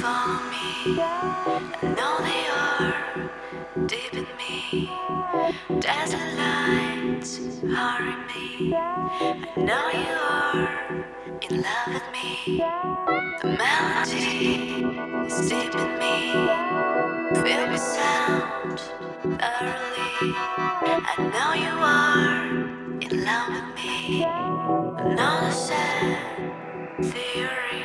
For me. No, they are deep in me. Dazzling lights are in me. I know you are in love with me. The melody is deep in me. Feel me sound thoroughly. I know you are in love with me. Another sad theory